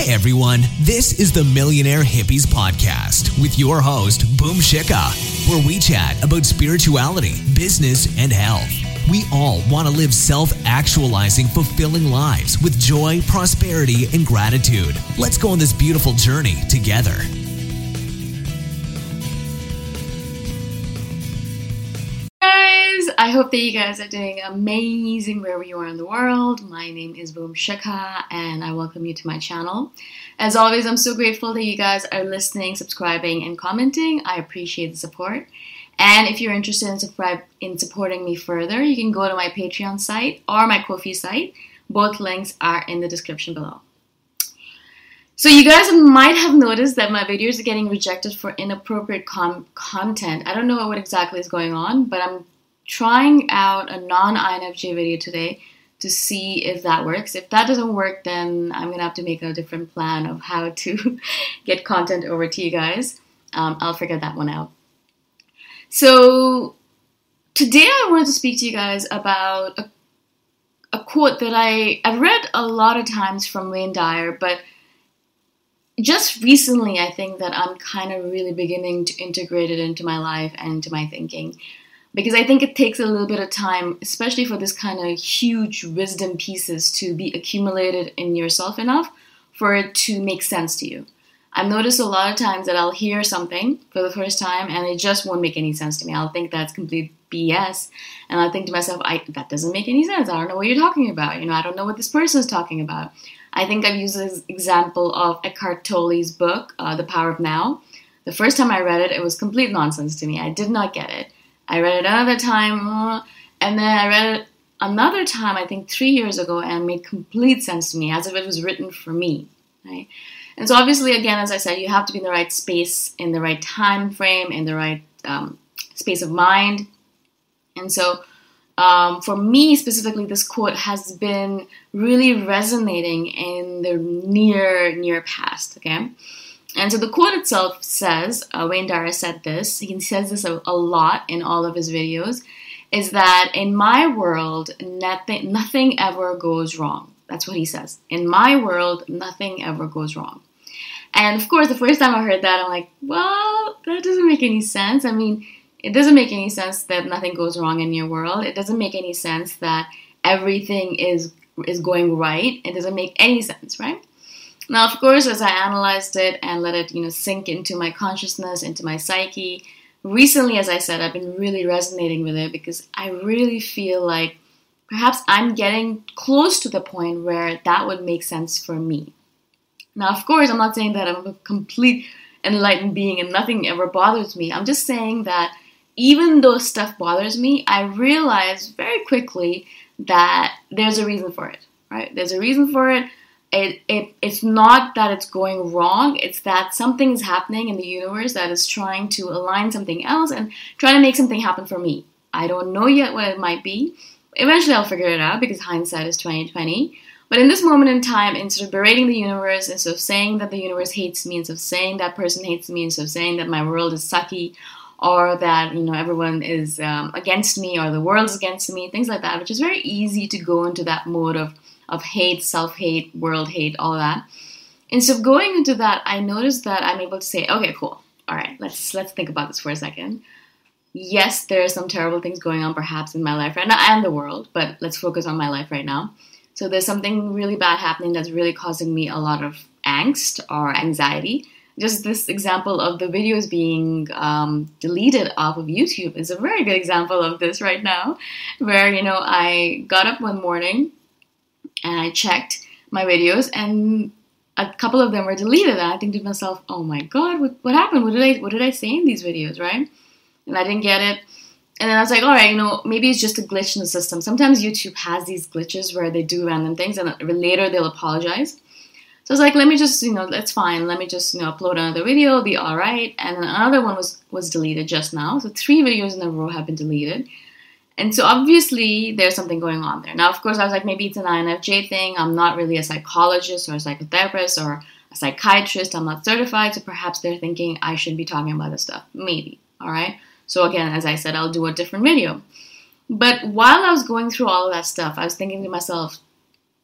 Hey everyone, this is the Millionaire Hippies Podcast with your host, Boom Shikha, where we chat about spirituality, business, and health. We all want to live self actualizing, fulfilling lives with joy, prosperity, and gratitude. Let's go on this beautiful journey together. I hope that you guys are doing amazing wherever you are in the world. My name is boom shikha and i welcome you to my channel. As always i'm so grateful that you guys are listening subscribing and commenting. I appreciate the support. And if you're interested in, subscribe, in supporting me further you can go to my patreon site or my Ko-fi site. Both links are in the description below. So you guys might have noticed that my videos are getting rejected for inappropriate com- content. I don't know what exactly is going on, but I'm trying out a non-INFJ video today to see if that works. If that doesn't work, then I'm gonna have to make a different plan of how to get content over to you guys. Um, I'll figure that one out. So today I wanted to speak to you guys about a, a quote that I I've read a lot of times from Wayne Dyer, but just recently I think that I'm kind of really beginning to integrate it into my life and into my thinking. Because I think it takes a little bit of time, especially for this kind of huge wisdom pieces to be accumulated in yourself enough for it to make sense to you. I've noticed a lot of times that I'll hear something for the first time and it just won't make any sense to me. I'll think that's complete BS. And I think to myself, I, that doesn't make any sense. I don't know what you're talking about. You know, I don't know what this person is talking about. I think I've used this example of Eckhart Tolle's book, uh, The Power of Now. The first time I read it, it was complete nonsense to me. I did not get it. I read it another time, and then I read it another time, I think three years ago, and it made complete sense to me, as if it was written for me. Right? And so, obviously, again, as I said, you have to be in the right space, in the right time frame, in the right um, space of mind. And so, um, for me specifically, this quote has been really resonating in the near near past. Okay, and so the quote itself says, uh, Wayne Dyer said this. He says this a, a lot in all of his videos. Is that in my world, nothing nothing ever goes wrong. That's what he says. In my world, nothing ever goes wrong. And of course, the first time I heard that, I'm like, well, that doesn't make any sense. I mean, it doesn't make any sense that nothing goes wrong in your world. It doesn't make any sense that everything is is going right. It doesn't make any sense, right? Now, of course, as I analyzed it and let it, you know, sink into my consciousness, into my psyche, recently, as I said, I've been really resonating with it because I really feel like perhaps I'm getting close to the point where that would make sense for me. Now, of course, I'm not saying that I'm a complete enlightened being and nothing ever bothers me. I'm just saying that even though stuff bothers me, I realize very quickly that there's a reason for it, right? There's a reason for it. It, it it's not that it's going wrong it's that something is happening in the universe that is trying to align something else and trying to make something happen for me. I don't know yet what it might be. Eventually i'll figure it out because hindsight is 2020 but in this moment in time, instead of berating the universe, instead of saying that the universe hates me, instead of saying that person hates me, instead of saying that my world is sucky, or that you know everyone is um, against me, or the world's against me, things like that, which is very easy to go into that mode of of hate, self hate, world hate, all that. Instead of going into that, I noticed that I'm able to say, okay, cool, all right, let's let's think about this for a second. Yes, there are some terrible things going on, perhaps in my life right now and the world, but let's focus on my life right now so there's something really bad happening that's really causing me a lot of angst or anxiety. Just this example of the videos being um, deleted off of YouTube is a very good example of this right now, where you know I got up one morning and I checked my videos and a couple of them were deleted and I think to myself, oh my god, what, what happened? What did I what did I say in these videos, right? And I didn't get it. And then I was like, all right, you know, maybe it's just a glitch in the system. Sometimes YouTube has these glitches where they do random things and later they'll apologize. So I was like, let me just, you know, that's fine. Let me just, you know, upload another video, it'll be all right. And then another one was was deleted just now. So three videos in a row have been deleted. And so obviously there's something going on there. Now, of course, I was like, maybe it's an INFJ thing. I'm not really a psychologist or a psychotherapist or a psychiatrist. I'm not certified. So perhaps they're thinking I shouldn't be talking about this stuff. Maybe. All right. So again, as I said, I'll do a different video. But while I was going through all of that stuff, I was thinking to myself,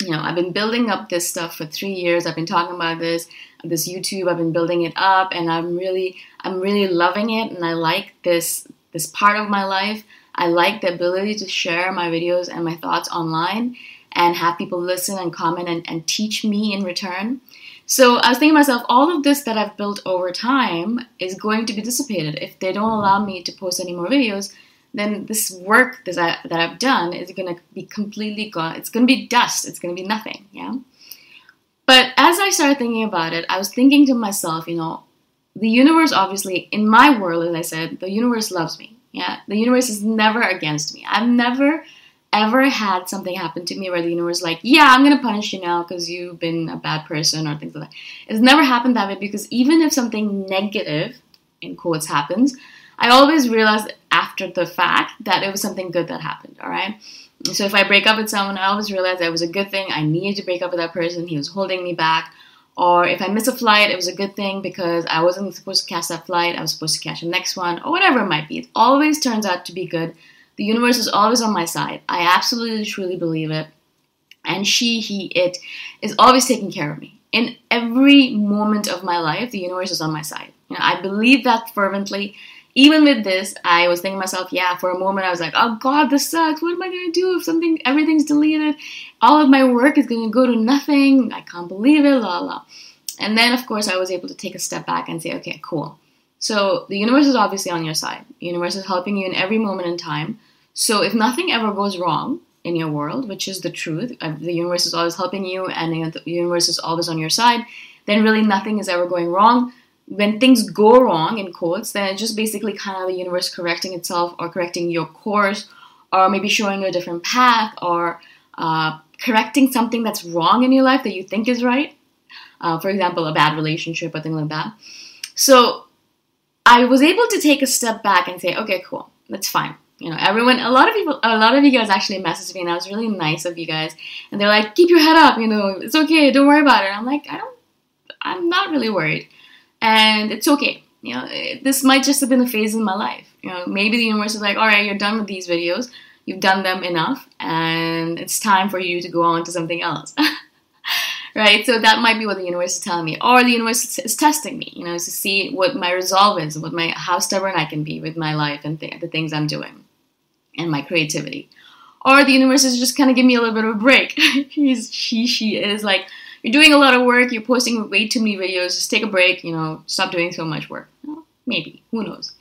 you know, I've been building up this stuff for three years. I've been talking about this, this YouTube. I've been building it up, and I'm really, I'm really loving it, and I like this, this part of my life. I like the ability to share my videos and my thoughts online, and have people listen and comment and, and teach me in return. So I was thinking to myself, all of this that I've built over time is going to be dissipated if they don't allow me to post any more videos. Then this work that I that I've done is going to be completely gone. It's going to be dust. It's going to be nothing. Yeah. But as I started thinking about it, I was thinking to myself, you know, the universe obviously in my world, as I said, the universe loves me. Yeah, the universe is never against me. I've never ever had something happen to me where the universe like, yeah, I'm gonna punish you now because you've been a bad person or things like that. It's never happened that way because even if something negative, in quotes, happens, I always realize after the fact that it was something good that happened. All right. So if I break up with someone, I always realize that it was a good thing. I needed to break up with that person. He was holding me back. Or if I miss a flight, it was a good thing because I wasn't supposed to catch that flight. I was supposed to catch the next one, or whatever it might be. It always turns out to be good the universe is always on my side. I absolutely truly believe it. And she, he, it is always taking care of me. In every moment of my life, the universe is on my side. You know, I believe that fervently. Even with this, I was thinking myself, yeah, for a moment I was like, oh god, this sucks. What am I gonna do if something everything's deleted? All of my work is gonna go to nothing. I can't believe it, la la. And then, of course, I was able to take a step back and say, okay, cool. So the universe is obviously on your side. The universe is helping you in every moment in time. So if nothing ever goes wrong in your world, which is the truth, uh, the universe is always helping you and the universe is always on your side, then really nothing is ever going wrong. When things go wrong, in quotes, then it's just basically kind of the universe correcting itself or correcting your course or maybe showing you a different path or uh, correcting something that's wrong in your life that you think is right. Uh, for example, a bad relationship or thing like that. So I was able to take a step back and say, okay, cool, that's fine. You know, everyone, a lot of people, a lot of you guys actually messaged me, and that was really nice of you guys. And they're like, keep your head up, you know, it's okay, don't worry about it. And I'm like, I don't, I'm not really worried, and it's okay. You know, this might just have been a phase in my life. You know, maybe the universe is like, all right, you're done with these videos, you've done them enough, and it's time for you to go on to something else. right? So that might be what the universe is telling me, or the universe is testing me, you know, to see what my resolve is, what my how stubborn I can be with my life and th- the things I'm doing, and my creativity, or the universe is just kind of give me a little bit of a break. He's she she is like you're doing a lot of work, you're posting way too many videos, just take a break, you know, stop doing so much work. Well, maybe who knows.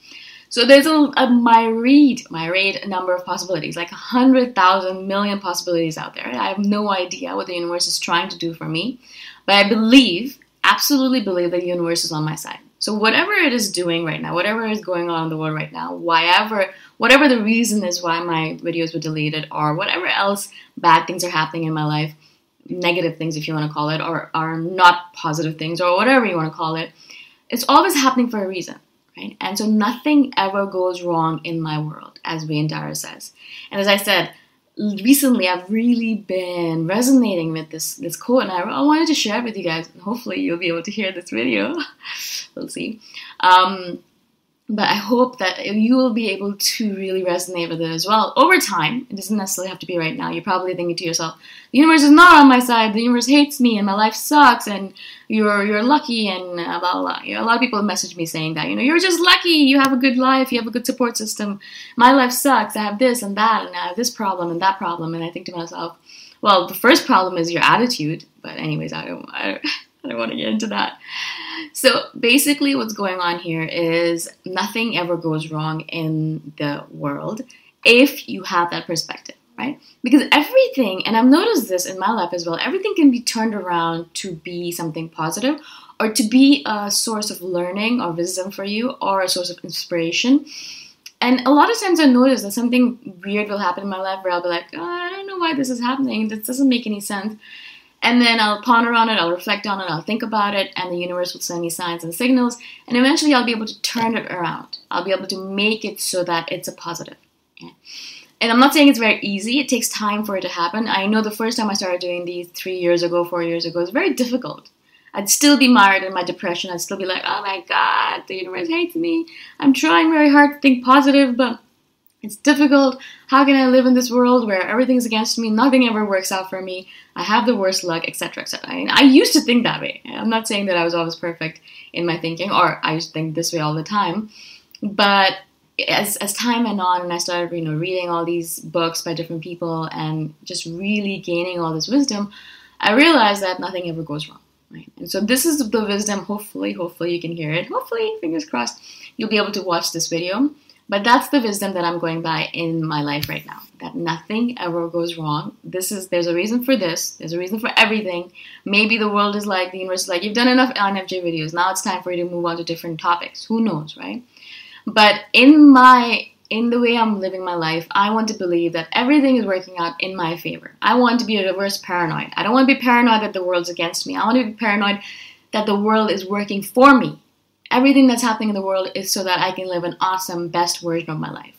So there's a, a myriad, myriad number of possibilities, like a hundred thousand million possibilities out there. I have no idea what the universe is trying to do for me, but I believe, absolutely believe that the universe is on my side. So whatever it is doing right now, whatever is going on in the world right now, whatever whatever the reason is why my videos were deleted, or whatever else bad things are happening in my life, negative things if you want to call it, or are not positive things, or whatever you want to call it, it's always happening for a reason right? And so nothing ever goes wrong in my world, as Wayne Dyer says. And as I said, recently I've really been resonating with this this quote, and I, I wanted to share it with you guys. Hopefully, you'll be able to hear this video. we'll see. Um, but I hope that you will be able to really resonate with it as well over time. It doesn't necessarily have to be right now. You're probably thinking to yourself, "The universe is not on my side. The universe hates me, and my life sucks, and you're you're lucky." And uh, blah blah. blah. You know, a lot of people message me saying that, you know, you're just lucky. You have a good life. You have a good support system. My life sucks. I have this and that, and I have this problem and that problem. And I think to myself, well, the first problem is your attitude. But anyways, I don't. I don't I don't want to get into that. So basically, what's going on here is nothing ever goes wrong in the world if you have that perspective, right? Because everything, and I've noticed this in my life as well, everything can be turned around to be something positive or to be a source of learning or wisdom for you or a source of inspiration. And a lot of times I notice that something weird will happen in my life where I'll be like, oh, I don't know why this is happening. This doesn't make any sense. And then I'll ponder on it, I'll reflect on it, I'll think about it, and the universe will send me signs and signals. And eventually I'll be able to turn it around. I'll be able to make it so that it's a positive. And I'm not saying it's very easy, it takes time for it to happen. I know the first time I started doing these three years ago, four years ago, it was very difficult. I'd still be mired in my depression. I'd still be like, oh my God, the universe hates me. I'm trying very hard to think positive, but it's difficult. How can I live in this world where everything's against me? Nothing ever works out for me. I have the worst luck, etc., etc. I, I used to think that way. I'm not saying that I was always perfect in my thinking, or I used to think this way all the time. But as as time went on, and I started, you know, reading all these books by different people, and just really gaining all this wisdom, I realized that nothing ever goes wrong. Right? And so this is the wisdom. Hopefully, hopefully you can hear it. Hopefully, fingers crossed, you'll be able to watch this video. But that's the wisdom that I'm going by in my life right now. That nothing ever goes wrong. This is there's a reason for this. There's a reason for everything. Maybe the world is like the universe is like you've done enough INFJ videos. Now it's time for you to move on to different topics. Who knows, right? But in my in the way I'm living my life, I want to believe that everything is working out in my favor. I want to be a reverse paranoid. I don't want to be paranoid that the world's against me. I want to be paranoid that the world is working for me everything that's happening in the world is so that I can live an awesome, best version of my life.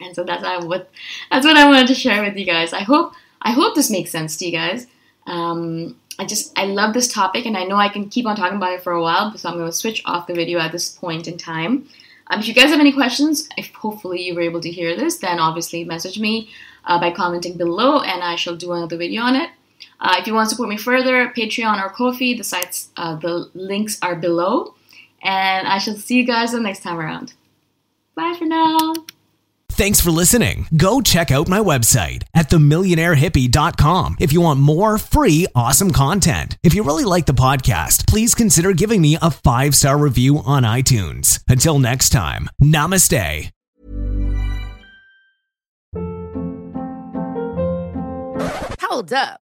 And so that's what that's what I wanted to share with you guys. I hope I hope this makes sense to you guys. Um, I just I love this topic, and I know I can keep on talking about it for a while, so I'm going to switch off the video at this point in time. Um, if you guys have any questions, if hopefully you were able to hear this, then obviously message me uh, by commenting below, and I shall do another video on it. Uh, if you want to support me further, Patreon or Ko-fi, the sites, uh, the links are below. And I shall see you guys the next time around. Bye for now. Thanks for listening. Go check out my website at themillionairehippie.com if you want more free, awesome content. If you really like the podcast, please consider giving me a five star review on iTunes. Until next time, namaste. Hold up.